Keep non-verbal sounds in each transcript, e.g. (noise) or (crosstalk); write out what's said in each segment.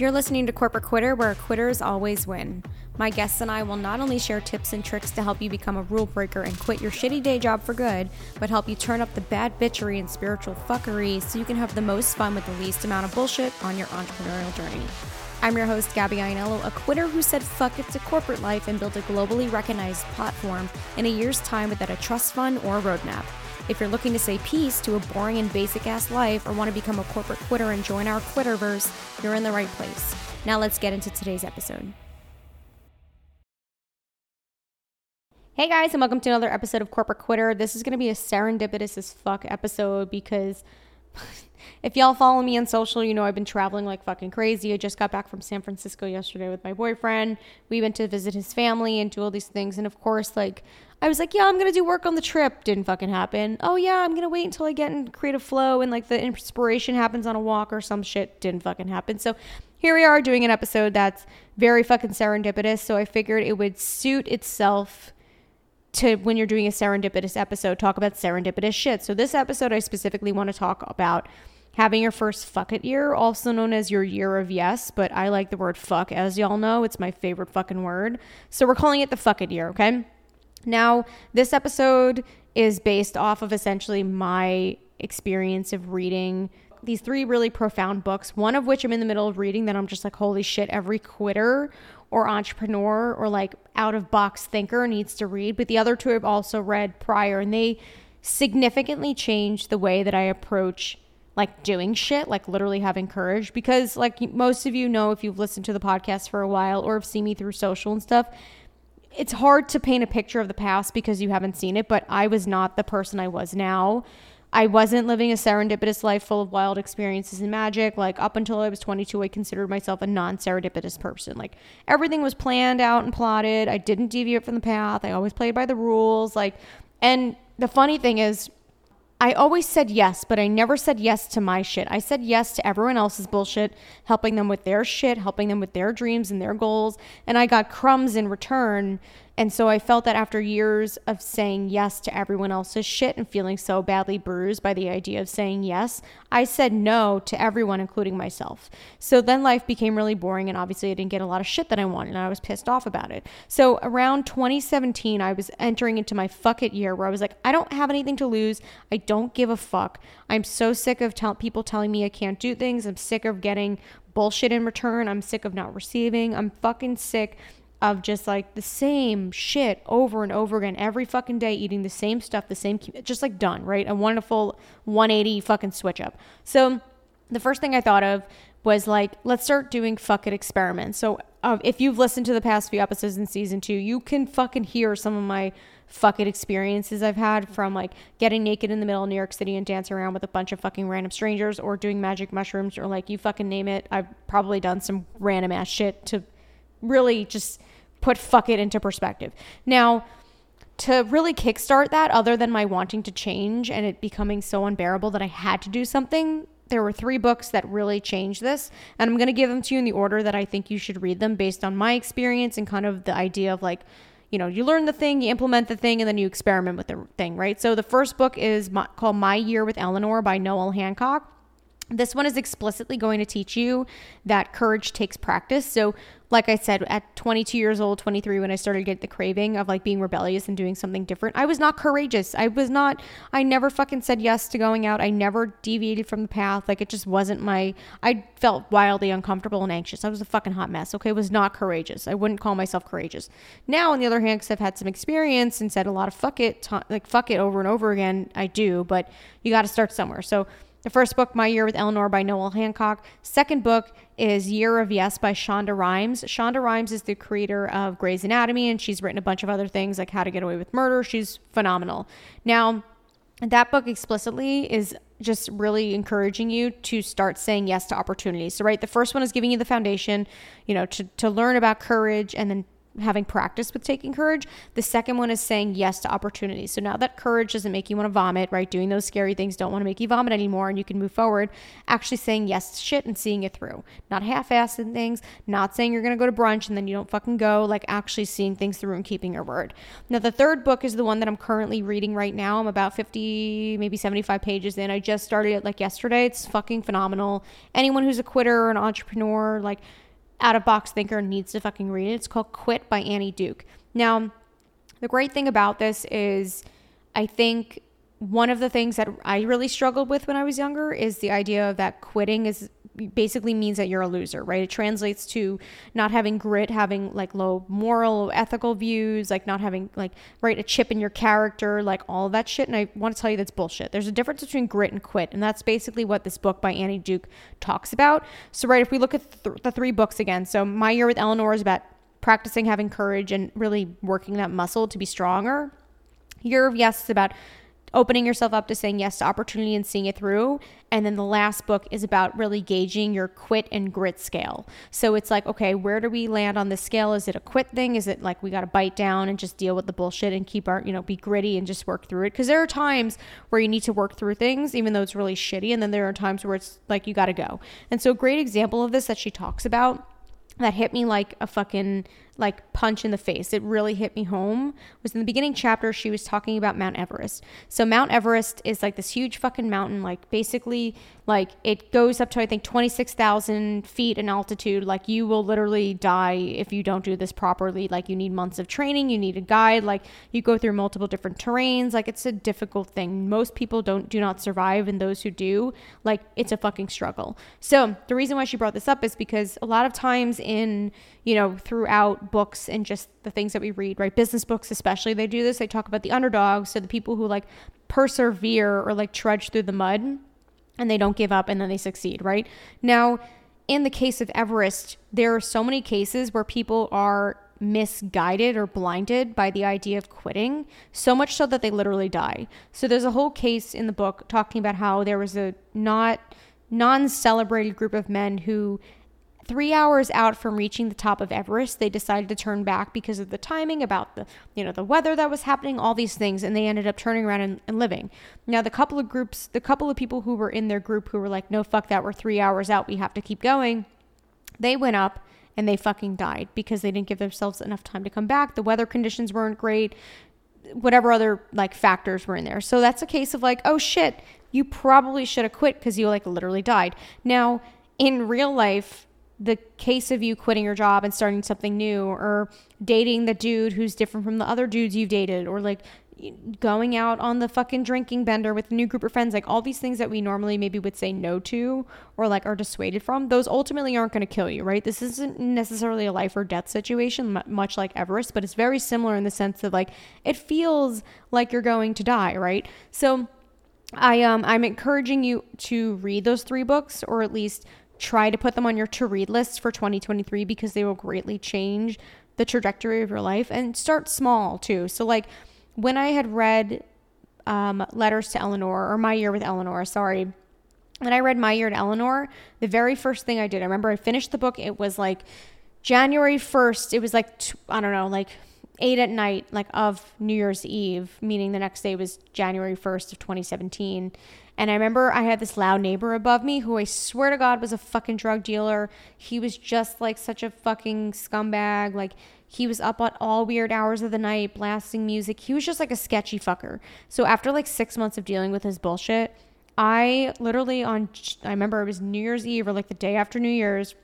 You're listening to Corporate Quitter, where quitters always win. My guests and I will not only share tips and tricks to help you become a rule breaker and quit your shitty day job for good, but help you turn up the bad bitchery and spiritual fuckery so you can have the most fun with the least amount of bullshit on your entrepreneurial journey. I'm your host, Gabby Ainello, a quitter who said fuck it to corporate life and built a globally recognized platform in a year's time without a trust fund or roadmap. If you're looking to say peace to a boring and basic ass life or want to become a corporate quitter and join our Quitterverse, you're in the right place. Now let's get into today's episode. Hey guys, and welcome to another episode of Corporate Quitter. This is going to be a serendipitous as fuck episode because (laughs) if y'all follow me on social, you know I've been traveling like fucking crazy. I just got back from San Francisco yesterday with my boyfriend. We went to visit his family and do all these things. And of course, like, I was like, yeah, I'm gonna do work on the trip. Didn't fucking happen. Oh yeah, I'm gonna wait until I get in creative flow and like the inspiration happens on a walk or some shit. Didn't fucking happen. So here we are doing an episode that's very fucking serendipitous. So I figured it would suit itself to when you're doing a serendipitous episode, talk about serendipitous shit. So this episode, I specifically want to talk about having your first fuck it year, also known as your year of yes, but I like the word fuck, as y'all know. It's my favorite fucking word. So we're calling it the fuck it year, okay? Now, this episode is based off of essentially my experience of reading these three really profound books, one of which I'm in the middle of reading that I'm just like, holy shit, every quitter or entrepreneur or like out of box thinker needs to read. But the other two I've also read prior and they significantly changed the way that I approach like doing shit, like literally having courage. Because, like most of you know, if you've listened to the podcast for a while or have seen me through social and stuff, it's hard to paint a picture of the past because you haven't seen it, but I was not the person I was now. I wasn't living a serendipitous life full of wild experiences and magic. Like up until I was 22, I considered myself a non serendipitous person. Like everything was planned out and plotted. I didn't deviate from the path. I always played by the rules. Like, and the funny thing is, I always said yes, but I never said yes to my shit. I said yes to everyone else's bullshit, helping them with their shit, helping them with their dreams and their goals. And I got crumbs in return. And so I felt that after years of saying yes to everyone else's shit and feeling so badly bruised by the idea of saying yes, I said no to everyone, including myself. So then life became really boring. And obviously, I didn't get a lot of shit that I wanted. And I was pissed off about it. So around 2017, I was entering into my fuck it year where I was like, I don't have anything to lose. I don't give a fuck. I'm so sick of tell- people telling me I can't do things. I'm sick of getting bullshit in return. I'm sick of not receiving. I'm fucking sick of just like the same shit over and over again every fucking day eating the same stuff the same just like done right? A wonderful 180 fucking switch up. So the first thing i thought of was like let's start doing fuck it experiments. So uh, if you've listened to the past few episodes in season two you can fucking hear some of my fuck it experiences I've had from like getting naked in the middle of New York City and dancing around with a bunch of fucking random strangers or doing magic mushrooms or like you fucking name it. I've probably done some random ass shit to really just put fuck it into perspective. Now, to really kickstart that, other than my wanting to change and it becoming so unbearable that I had to do something, there were three books that really changed this. And I'm going to give them to you in the order that I think you should read them based on my experience and kind of the idea of like, you know, you learn the thing, you implement the thing, and then you experiment with the thing, right? So the first book is my, called My Year with Eleanor by Noelle Hancock. This one is explicitly going to teach you that courage takes practice. So, like I said, at 22 years old, 23, when I started getting the craving of like being rebellious and doing something different, I was not courageous. I was not, I never fucking said yes to going out. I never deviated from the path. Like it just wasn't my, I felt wildly uncomfortable and anxious. I was a fucking hot mess. Okay. I was not courageous. I wouldn't call myself courageous. Now, on the other hand, because I've had some experience and said a lot of fuck it, like fuck it over and over again, I do, but you got to start somewhere. So, the first book, My Year with Eleanor by Noelle Hancock. Second book is Year of Yes by Shonda Rhimes. Shonda Rhimes is the creator of Grey's Anatomy, and she's written a bunch of other things like How to Get Away with Murder. She's phenomenal. Now, that book explicitly is just really encouraging you to start saying yes to opportunities. So, right, the first one is giving you the foundation, you know, to, to learn about courage and then having practice with taking courage. The second one is saying yes to opportunities. So now that courage doesn't make you want to vomit, right? Doing those scary things don't want to make you vomit anymore and you can move forward. Actually saying yes to shit and seeing it through. Not half assing things, not saying you're going to go to brunch and then you don't fucking go, like actually seeing things through and keeping your word. Now, the third book is the one that I'm currently reading right now. I'm about 50, maybe 75 pages in. I just started it like yesterday. It's fucking phenomenal. Anyone who's a quitter or an entrepreneur, like, out of box thinker needs to fucking read it. It's called Quit by Annie Duke. Now, the great thing about this is I think one of the things that I really struggled with when I was younger is the idea of that quitting is basically means that you're a loser, right? It translates to not having grit, having like low moral, ethical views, like not having like right a chip in your character, like all that shit. And I want to tell you that's bullshit. There's a difference between grit and quit, and that's basically what this book by Annie Duke talks about. So right, if we look at th- the three books again, so My Year with Eleanor is about practicing having courage and really working that muscle to be stronger. Year of Yes is about opening yourself up to saying yes to opportunity and seeing it through. And then the last book is about really gauging your quit and grit scale. So it's like, okay, where do we land on this scale? Is it a quit thing? Is it like we got to bite down and just deal with the bullshit and keep our, you know, be gritty and just work through it? Because there are times where you need to work through things, even though it's really shitty. And then there are times where it's like you got to go. And so, a great example of this that she talks about that hit me like a fucking like punch in the face. It really hit me home. Was in the beginning chapter she was talking about Mount Everest. So Mount Everest is like this huge fucking mountain like basically like it goes up to I think 26,000 feet in altitude. Like you will literally die if you don't do this properly. Like you need months of training, you need a guide, like you go through multiple different terrains. Like it's a difficult thing. Most people don't do not survive and those who do, like it's a fucking struggle. So the reason why she brought this up is because a lot of times in you know, throughout books and just the things that we read, right? Business books, especially, they do this. They talk about the underdogs, so the people who like persevere or like trudge through the mud and they don't give up and then they succeed, right? Now, in the case of Everest, there are so many cases where people are misguided or blinded by the idea of quitting, so much so that they literally die. So there's a whole case in the book talking about how there was a not non-celebrated group of men who three hours out from reaching the top of Everest, they decided to turn back because of the timing, about the you know the weather that was happening, all these things, and they ended up turning around and, and living. Now the couple of groups, the couple of people who were in their group who were like, no fuck that, we're three hours out, we have to keep going. They went up and they fucking died because they didn't give themselves enough time to come back. The weather conditions weren't great. Whatever other like factors were in there. So that's a case of like, oh shit, you probably should have quit because you like literally died. Now, in real life, the case of you quitting your job and starting something new or dating the dude who's different from the other dudes you've dated or like going out on the fucking drinking bender with a new group of friends like all these things that we normally maybe would say no to or like are dissuaded from those ultimately aren't going to kill you right? This isn't necessarily a life or death situation much like everest but it's very similar in the sense that like it feels like you're going to die right? So I um I'm encouraging you to read those three books or at least try to put them on your to read list for 2023 because they will greatly change the trajectory of your life and start small too. So, like when I had read um, Letters to Eleanor or My Year with Eleanor, sorry, when I read My Year to Eleanor, the very first thing I did, I remember I finished the book, it was like January 1st, it was like, I don't know, like eight at night, like of New Year's Eve, meaning the next day was January 1st of 2017. And I remember I had this loud neighbor above me who I swear to God was a fucking drug dealer. He was just like such a fucking scumbag. Like he was up at all weird hours of the night blasting music. He was just like a sketchy fucker. So after like six months of dealing with his bullshit, I literally on I remember it was New Year's Eve or like the day after New Year's.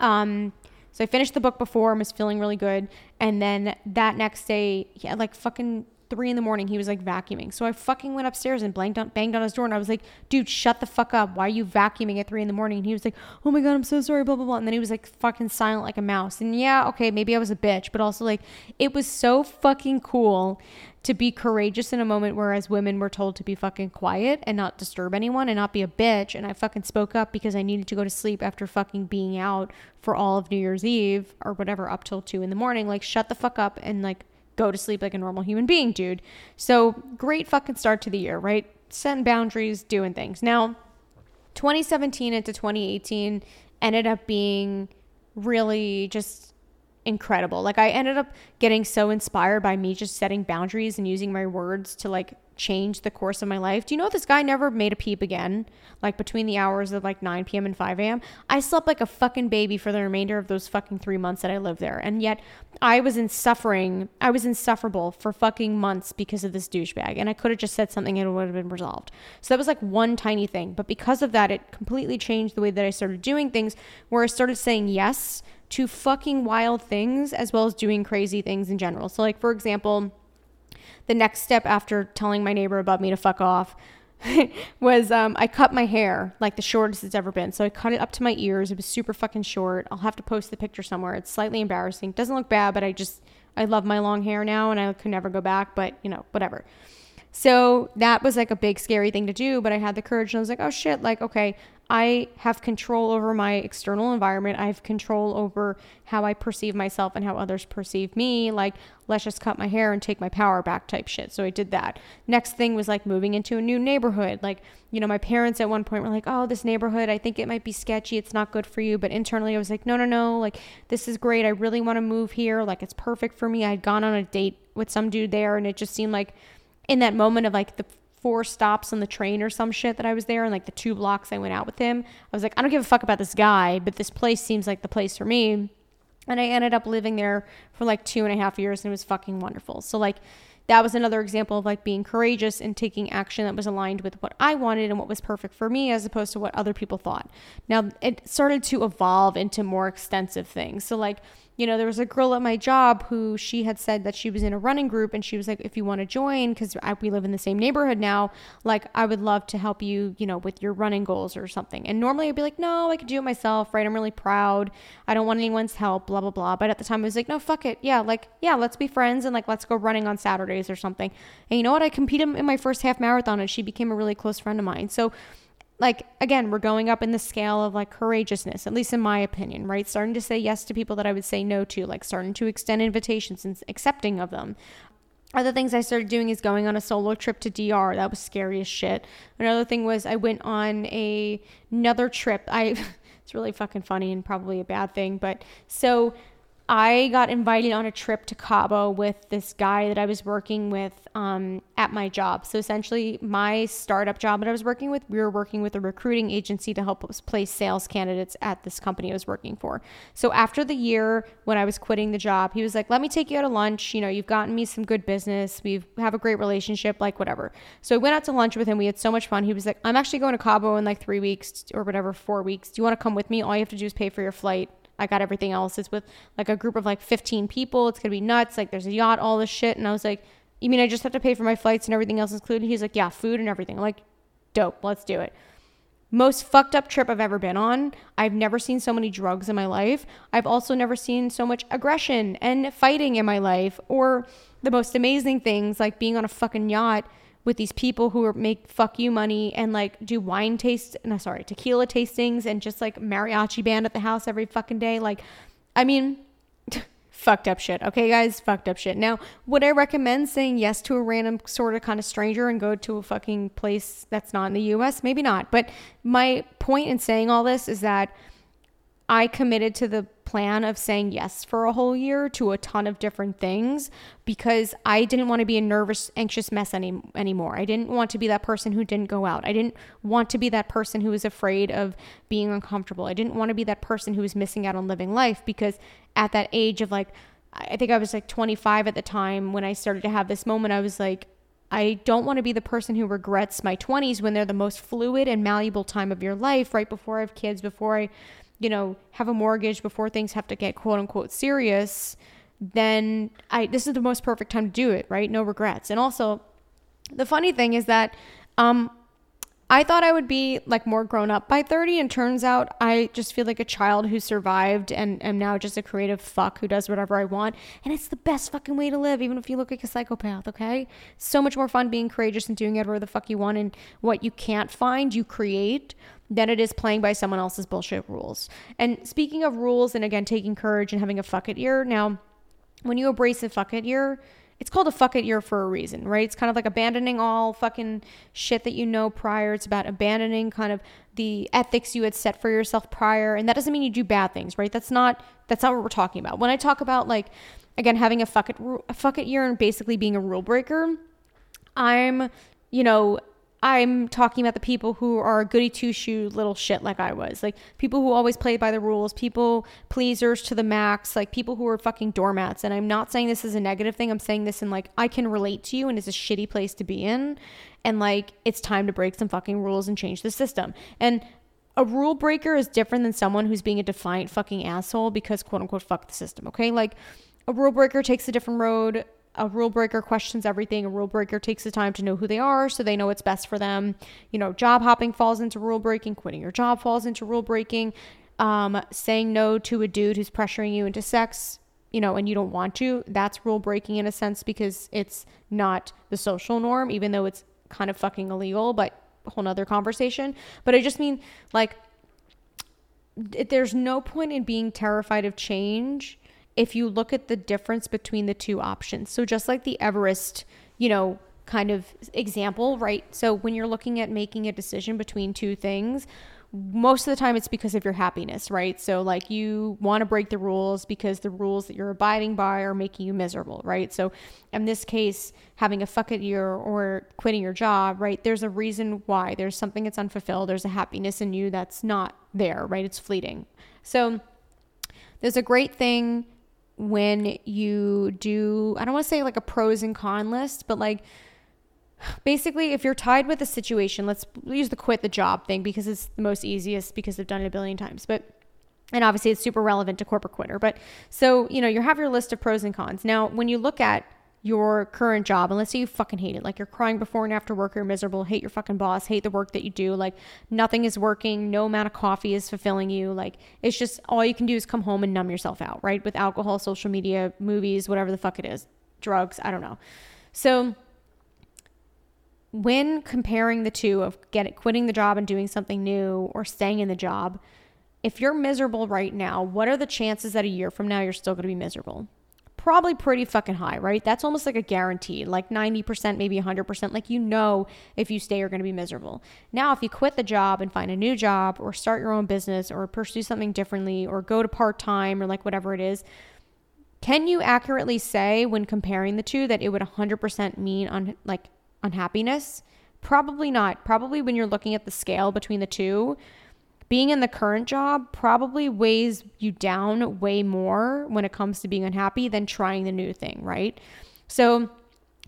Um, so I finished the book before and was feeling really good. And then that next day, had like fucking three in the morning, he was like vacuuming. So I fucking went upstairs and banged on, banged on his door. And I was like, dude, shut the fuck up. Why are you vacuuming at three in the morning? And he was like, oh my God, I'm so sorry, blah, blah, blah. And then he was like fucking silent like a mouse. And yeah, okay, maybe I was a bitch, but also like, it was so fucking cool to be courageous in a moment where as women we're told to be fucking quiet and not disturb anyone and not be a bitch. And I fucking spoke up because I needed to go to sleep after fucking being out for all of New Year's Eve or whatever up till two in the morning. Like, shut the fuck up and like, go to sleep like a normal human being, dude. So great fucking start to the year, right? Setting boundaries, doing things. Now, 2017 into 2018 ended up being really just incredible. Like I ended up getting so inspired by me just setting boundaries and using my words to like change the course of my life. Do you know this guy never made a peep again? Like between the hours of like 9 p.m. and 5 a.m. I slept like a fucking baby for the remainder of those fucking three months that I lived there. And yet I was in suffering. I was insufferable for fucking months because of this douchebag. And I could have just said something and it would have been resolved. So that was like one tiny thing. But because of that, it completely changed the way that I started doing things where I started saying yes to fucking wild things as well as doing crazy things in general. So like for example, the next step after telling my neighbor above me to fuck off (laughs) was um, I cut my hair like the shortest it's ever been. So I cut it up to my ears. It was super fucking short. I'll have to post the picture somewhere. It's slightly embarrassing. Doesn't look bad, but I just I love my long hair now and I could never go back. But you know, whatever. So that was like a big scary thing to do, but I had the courage and I was like, oh shit, like, okay, I have control over my external environment. I have control over how I perceive myself and how others perceive me. Like, let's just cut my hair and take my power back type shit. So I did that. Next thing was like moving into a new neighborhood. Like, you know, my parents at one point were like, oh, this neighborhood, I think it might be sketchy. It's not good for you. But internally, I was like, no, no, no. Like, this is great. I really want to move here. Like, it's perfect for me. I'd gone on a date with some dude there and it just seemed like in that moment of like the four stops on the train or some shit that I was there and like the two blocks I went out with him. I was like, I don't give a fuck about this guy, but this place seems like the place for me. And I ended up living there for like two and a half years and it was fucking wonderful. So, like, that was another example of like being courageous and taking action that was aligned with what I wanted and what was perfect for me as opposed to what other people thought. Now, it started to evolve into more extensive things. So, like, you know, there was a girl at my job who she had said that she was in a running group and she was like, if you want to join, because we live in the same neighborhood now, like, I would love to help you, you know, with your running goals or something. And normally I'd be like, no, I could do it myself, right? I'm really proud. I don't want anyone's help, blah, blah, blah. But at the time I was like, no, fuck it. Yeah, like, yeah, let's be friends and like, let's go running on Saturdays or something. And you know what? I competed in my first half marathon and she became a really close friend of mine. So, like again we're going up in the scale of like courageousness at least in my opinion right? Starting to say yes to people that i would say no to like starting to extend invitations and accepting of them. Other things i started doing is going on a solo trip to dr that was scary as shit. Another thing was i went on a another trip. I (laughs) it's really fucking funny and probably a bad thing but so I got invited on a trip to Cabo with this guy that I was working with um, at my job. So essentially, my startup job that I was working with, we were working with a recruiting agency to help us place sales candidates at this company I was working for. So after the year when I was quitting the job, he was like, "Let me take you out to lunch. You know, you've gotten me some good business. We have a great relationship, like whatever." So I went out to lunch with him. We had so much fun. He was like, "I'm actually going to Cabo in like three weeks or whatever, four weeks. Do you want to come with me? All you have to do is pay for your flight." I got everything else. It's with like a group of like 15 people. It's gonna be nuts. Like there's a yacht, all this shit. And I was like, you mean I just have to pay for my flights and everything else included? He's like, yeah, food and everything. I'm like, dope. Let's do it. Most fucked up trip I've ever been on. I've never seen so many drugs in my life. I've also never seen so much aggression and fighting in my life or the most amazing things like being on a fucking yacht with these people who are, make fuck you money and like do wine taste no sorry tequila tastings and just like mariachi band at the house every fucking day. Like i mean (laughs) fucked up shit. Okay guys? Fucked up shit. Now would i recommend saying yes to a random sort of kind of stranger and go to a fucking place that's not in the us maybe not. But my point in saying all this is that I committed to the plan of saying yes for a whole year to a ton of different things because I didn't want to be a nervous, anxious mess any, anymore. I didn't want to be that person who didn't go out. I didn't want to be that person who was afraid of being uncomfortable. I didn't want to be that person who was missing out on living life because at that age of like, I think I was like 25 at the time when I started to have this moment, I was like, I don't want to be the person who regrets my 20s when they're the most fluid and malleable time of your life, right before I have kids, before I you know, have a mortgage before things have to get quote unquote serious, then I this is the most perfect time to do it, right? No regrets. And also, the funny thing is that um I thought I would be like more grown up by 30 and turns out I just feel like a child who survived and am now just a creative fuck who does whatever I want and it's the best fucking way to live even if you look like a psychopath, okay? So much more fun being courageous and doing whatever the fuck you want and what you can't find you create than it is playing by someone else's bullshit rules. And speaking of rules and again taking courage and having a fuck it year, now when you embrace a fuck it year, it's called a fuck it year for a reason, right? It's kind of like abandoning all fucking shit that you know prior. It's about abandoning kind of the ethics you had set for yourself prior. And that doesn't mean you do bad things, right? That's not that's not what we're talking about. When I talk about like again having a fuck it a fuck it year and basically being a rule breaker, I'm, you know, I'm talking about the people who are goody two shoe little shit like I was. Like people who always play by the rules, people pleasers to the max, like people who are fucking doormats. And I'm not saying this is a negative thing. I'm saying this in like, I can relate to you and it's a shitty place to be in. And like, it's time to break some fucking rules and change the system. And a rule breaker is different than someone who's being a defiant fucking asshole because quote unquote fuck the system. Okay. Like, a rule breaker takes a different road a rule breaker questions everything. A rule breaker takes the time to know who they are so they know what's best for them. You know, job hopping falls into rule breaking, quitting your job falls into rule breaking. Um, saying no to a dude who's pressuring you into sex, you know, and you don't want to, that's rule breaking in a sense because it's not the social norm, even though it's kind of fucking illegal, but a whole nother conversation. But I just mean like, there's no point in being terrified of change if you look at the difference between the two options. So just like the Everest, you know, kind of example, right? So when you're looking at making a decision between two things, most of the time it's because of your happiness, right? So like you want to break the rules because the rules that you're abiding by are making you miserable, right? So in this case, having a fuck it year or quitting your job, right? There's a reason why. There's something that's unfulfilled. There's a happiness in you that's not there, right? It's fleeting. So there's a great thing when you do, I don't want to say like a pros and con list, but like basically if you're tied with a situation, let's use the quit the job thing because it's the most easiest because they've done it a billion times. But and obviously it's super relevant to corporate quitter. But so, you know, you have your list of pros and cons. Now, when you look at your current job and let's say you fucking hate it like you're crying before and after work you're miserable hate your fucking boss hate the work that you do like nothing is working no amount of coffee is fulfilling you like it's just all you can do is come home and numb yourself out right with alcohol social media movies whatever the fuck it is drugs i don't know. So when comparing the two of get it, quitting the job and doing something new or staying in the job if you're miserable right now what are the chances that a year from now you're still going to be miserable probably pretty fucking high, right? That's almost like a guarantee, like 90%, maybe 100%. Like you know, if you stay, you're going to be miserable. Now, if you quit the job and find a new job or start your own business or pursue something differently or go to part time or like whatever it is, can you accurately say when comparing the two that it would 100% mean on like unhappiness? Probably not. Probably when you're looking at the scale between the two, being in the current job probably weighs you down way more when it comes to being unhappy than trying the new thing, right? So,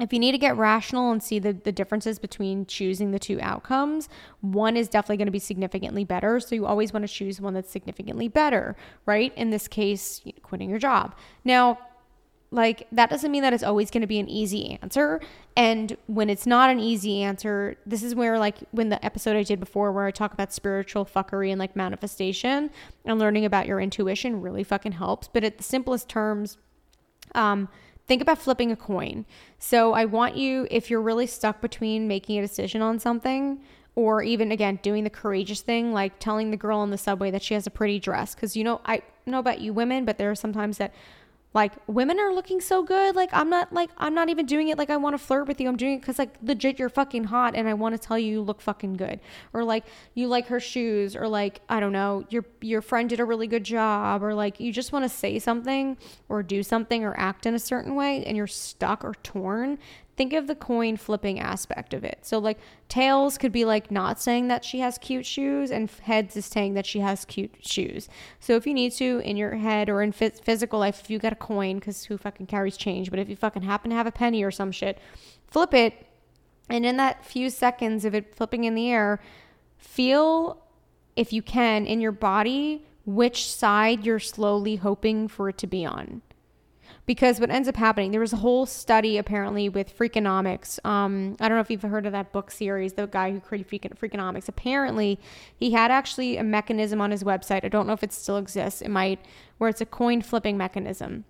if you need to get rational and see the, the differences between choosing the two outcomes, one is definitely going to be significantly better. So you always want to choose one that's significantly better, right? In this case, quitting your job. Now, like, that doesn't mean that it's always going to be an easy answer. And when it's not an easy answer, this is where, like, when the episode I did before, where I talk about spiritual fuckery and like manifestation and learning about your intuition really fucking helps. But at the simplest terms, um, think about flipping a coin. So I want you, if you're really stuck between making a decision on something, or even again doing the courageous thing like telling the girl in the subway that she has a pretty dress because you know i know about you women but there are sometimes that like women are looking so good like i'm not like i'm not even doing it like i want to flirt with you i'm doing it because like legit you're fucking hot and i want to tell you you look fucking good. Or like you like her shoes or like i don't know your your friend did a really good job or like you just want to say something or do something or act in a certain way and you're stuck or torn think of the coin flipping aspect of it. So like tails could be like not saying that she has cute shoes and heads is saying that she has cute shoes. So if you need to in your head or in physical life, if you got a coin, because who fucking carries change, but if you fucking happen to have a penny or some shit, flip it. And in that few seconds of it flipping in the air, feel if you can in your body which side you're slowly hoping for it to be on because what ends up happening there was a whole study apparently with freakonomics. Um, i don't know if you've heard of that book series the guy who created freakonomics. Apparently he had actually a mechanism on his website. I don't know if it still exists. It might where it's a coin flipping mechanism.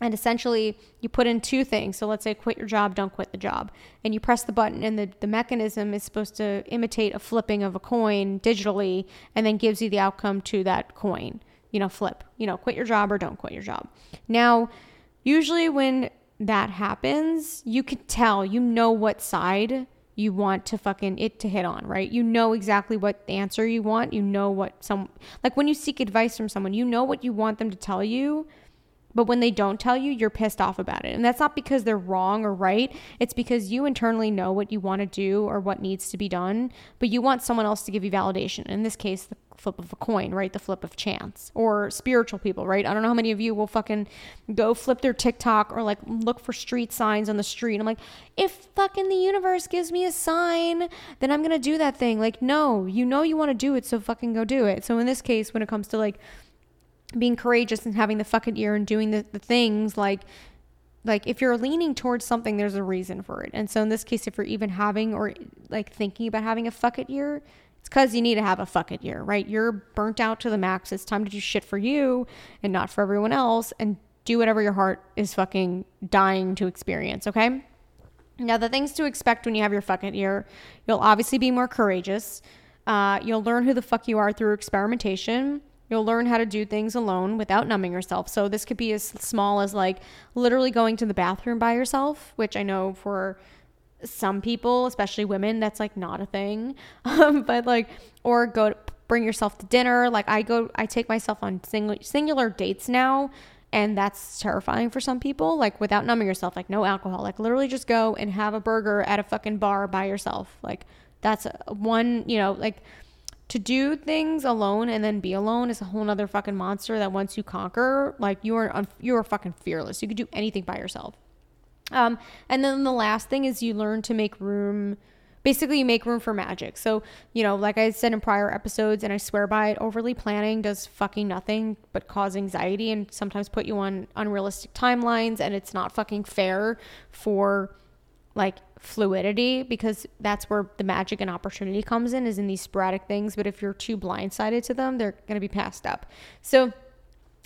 And essentially you put in two things. So let's say quit your job don't quit the job. And you press the button and the, the mechanism is supposed to imitate a flipping of a coin digitally and then gives you the outcome to that coin. You know flip. You know quit your job or don't quit your job. Now Usually, when that happens, you can tell, you know what side you want to fucking it to hit on, right? You know exactly what answer you want. You know what some like when you seek advice from someone, you know what you want them to tell you but when they don't tell you, you're pissed off about it. And that's not because they're wrong or right. It's because you internally know what you want to do or what needs to be done, but you want someone else to give you validation. In this case, the flip of a coin, right? The flip of chance or spiritual people, right? I don't know how many of you will fucking go flip their TikTok or like look for street signs on the street. I'm like, if fucking the universe gives me a sign, then I'm going to do that thing. Like, no, you know you want to do it, so fucking go do it. So in this case, when it comes to like being courageous and having the fucking ear and doing the, the things like like if you're leaning towards something there's a reason for it. And so in this case if you're even having or like thinking about having a fuck it year it's because you need to have a fuck it year right? You're burnt out to the max. It's time to do shit for you and not for everyone else and do whatever your heart is fucking dying to experience okay? Now the things to expect when you have your fuck it year you'll obviously be more courageous. Uh, you'll learn who the fuck you are through experimentation You'll learn how to do things alone without numbing yourself. So this could be as small as like literally going to the bathroom by yourself, which I know for some people, especially women, that's like not a thing. (laughs) Um, but like, or go to, bring yourself to dinner. Like I go, I take myself on single, singular dates now. And that's terrifying for some people, like without numbing yourself, like no alcohol, like literally just go and have a burger at a fucking bar by yourself. Like that's one, you know, like to do things alone and then be alone is a whole nother fucking monster that once you conquer, like you are un- you are fucking fearless. You can do anything by yourself. Um, and then the last thing is you learn to make room. Basically, you make room for magic. So, you know, like I said in prior episodes, and I swear by it, overly planning does fucking nothing but cause anxiety and sometimes put you on unrealistic timelines. And it's not fucking fair for like fluidity because that's where the magic and opportunity comes in is in these sporadic things but if you're too blindsided to them they're going to be passed up so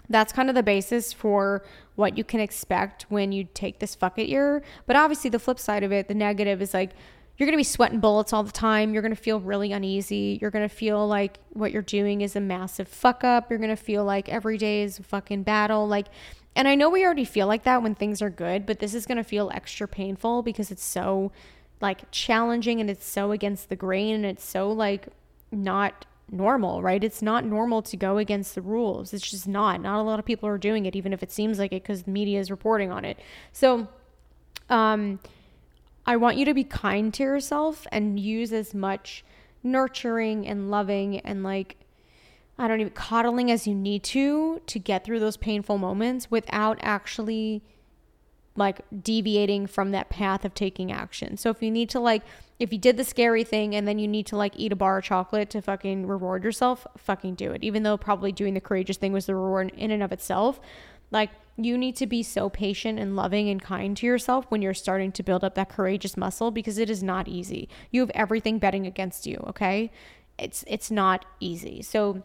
that's kind of the basis for what you can expect when you take this fuck it year but obviously the flip side of it the negative is like you're going to be sweating bullets all the time. You're going to feel really uneasy. You're going to feel like what you're doing is a massive fuck up. You're going to feel like every day is a fucking battle. Like and I know we already feel like that when things are good, but this is going to feel extra painful because it's so like challenging and it's so against the grain and it's so like not normal, right? It's not normal to go against the rules. It's just not. Not a lot of people are doing it even if it seems like it cuz the media is reporting on it. So um I want you to be kind to yourself and use as much nurturing and loving and like I don't even coddling as you need to to get through those painful moments without actually like deviating from that path of taking action. So if you need to like if you did the scary thing and then you need to like eat a bar of chocolate to fucking reward yourself, fucking do it. Even though probably doing the courageous thing was the reward in and of itself. Like you need to be so patient and loving and kind to yourself when you're starting to build up that courageous muscle because it is not easy. You have everything betting against you, okay? It's it's not easy. So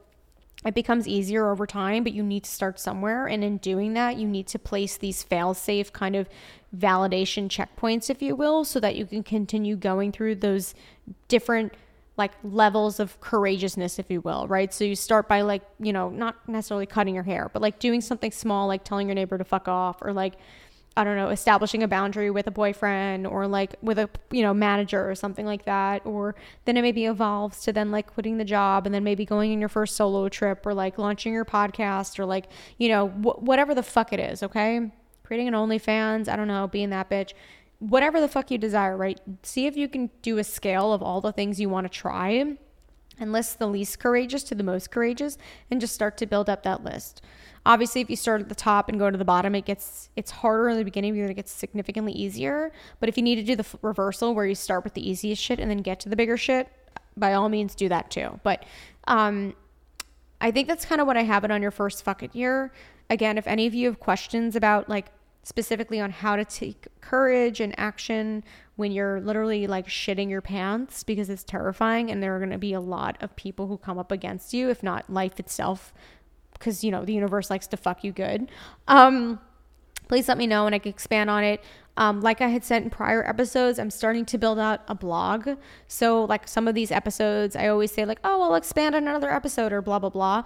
it becomes easier over time, but you need to start somewhere. And in doing that, you need to place these fail safe kind of validation checkpoints, if you will, so that you can continue going through those different like levels of courageousness, if you will, right? So you start by like, you know, not necessarily cutting your hair, but like doing something small, like telling your neighbor to fuck off or like, I don't know, establishing a boundary with a boyfriend or like with a, you know, manager or something like that. Or then it maybe evolves to then like quitting the job and then maybe going on your first solo trip or like launching your podcast or like, you know, wh- whatever the fuck it is, okay? Creating an OnlyFans, I don't know, being that bitch. Whatever the fuck you desire, right? See if you can do a scale of all the things you want to try and list the least courageous to the most courageous and just start to build up that list. Obviously, if you start at the top and go to the bottom, it gets it's harder in the beginning because it gets significantly easier. But if you need to do the f- reversal where you start with the easiest shit and then get to the bigger shit, by all means do that too. But um, I think that's kind of what I have it on your first fuck it year. Again, if any of you have questions about like specifically on how to take courage and action when you're literally like shitting your pants because it's terrifying and there are going to be a lot of people who come up against you if not life itself because you know the universe likes to fuck you good. Um, please let me know and I can expand on it. Um, like I had said in prior episodes, I'm starting to build out a blog. So like some of these episodes, I always say like, oh, I'll expand on another episode or blah blah blah.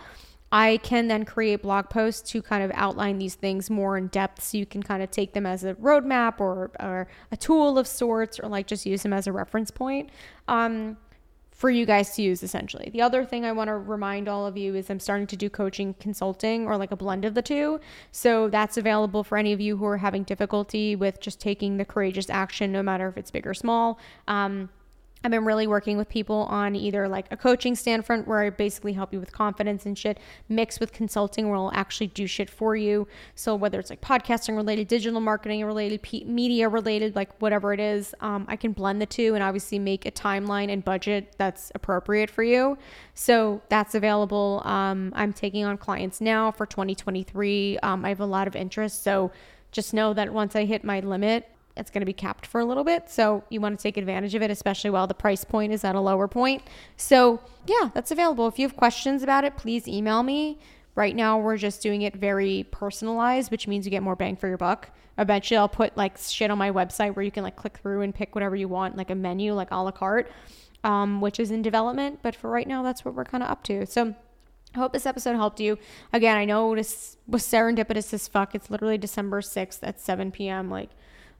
I can then create blog posts to kind of outline these things more in depth so you can kind of take them as a roadmap or, or a tool of sorts or like just use them as a reference point. Um, for you guys to use essentially. The other thing I want to remind all of you is I'm starting to do coaching consulting or like a blend of the two. So that's available for any of you who are having difficulty with just taking the courageous action, no matter if it's big or small. Um, I've been really working with people on either like a coaching standpoint where I basically help you with confidence and shit, mixed with consulting where I'll actually do shit for you. So whether it's like podcasting related, digital marketing related, media related, like whatever it is, um, I can blend the two and obviously make a timeline and budget that's appropriate for you. So that's available. Um, I'm taking on clients now for 2023. Um, I have a lot of interest. So just know that once I hit my limit, it's going to be capped for a little bit. So you want to take advantage of it, especially while the price point is at a lower point. So yeah, that's available. If you have questions about it, please email me. Right now, we're just doing it very personalized, which means you get more bang for your buck. Eventually, I'll put like shit on my website where you can like click through and pick whatever you want, like a menu, like a la carte, um, which is in development. But for right now, that's what we're kind of up to. So I hope this episode helped you. Again, I know this was serendipitous as fuck. It's literally December 6th at 7 p.m. Like,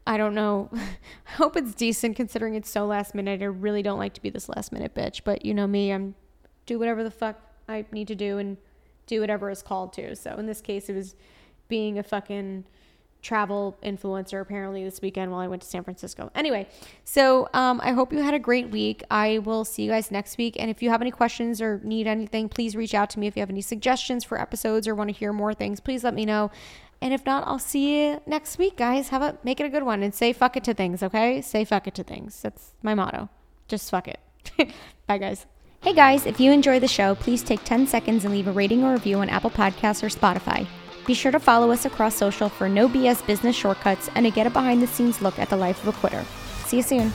I don't know. (laughs) I hope it's decent considering it's so last minute. I really don't like to be this last minute bitch, but you know me, I'm do whatever the fuck I need to do and do whatever is called to. So in this case, it was being a fucking travel influencer apparently this weekend while I went to San Francisco. Anyway, so um, I hope you had a great week. I will see you guys next week. And if you have any questions or need anything, please reach out to me. If you have any suggestions for episodes or want to hear more things, please let me know. And if not, I'll see you next week, guys. Have a make it a good one and say fuck it to things, okay? Say fuck it to things. That's my motto. Just fuck it. (laughs) Bye, guys. Hey guys, if you enjoy the show, please take 10 seconds and leave a rating or review on Apple Podcasts or Spotify. Be sure to follow us across social for no BS business shortcuts and to get a behind the scenes look at the life of a quitter. See you soon.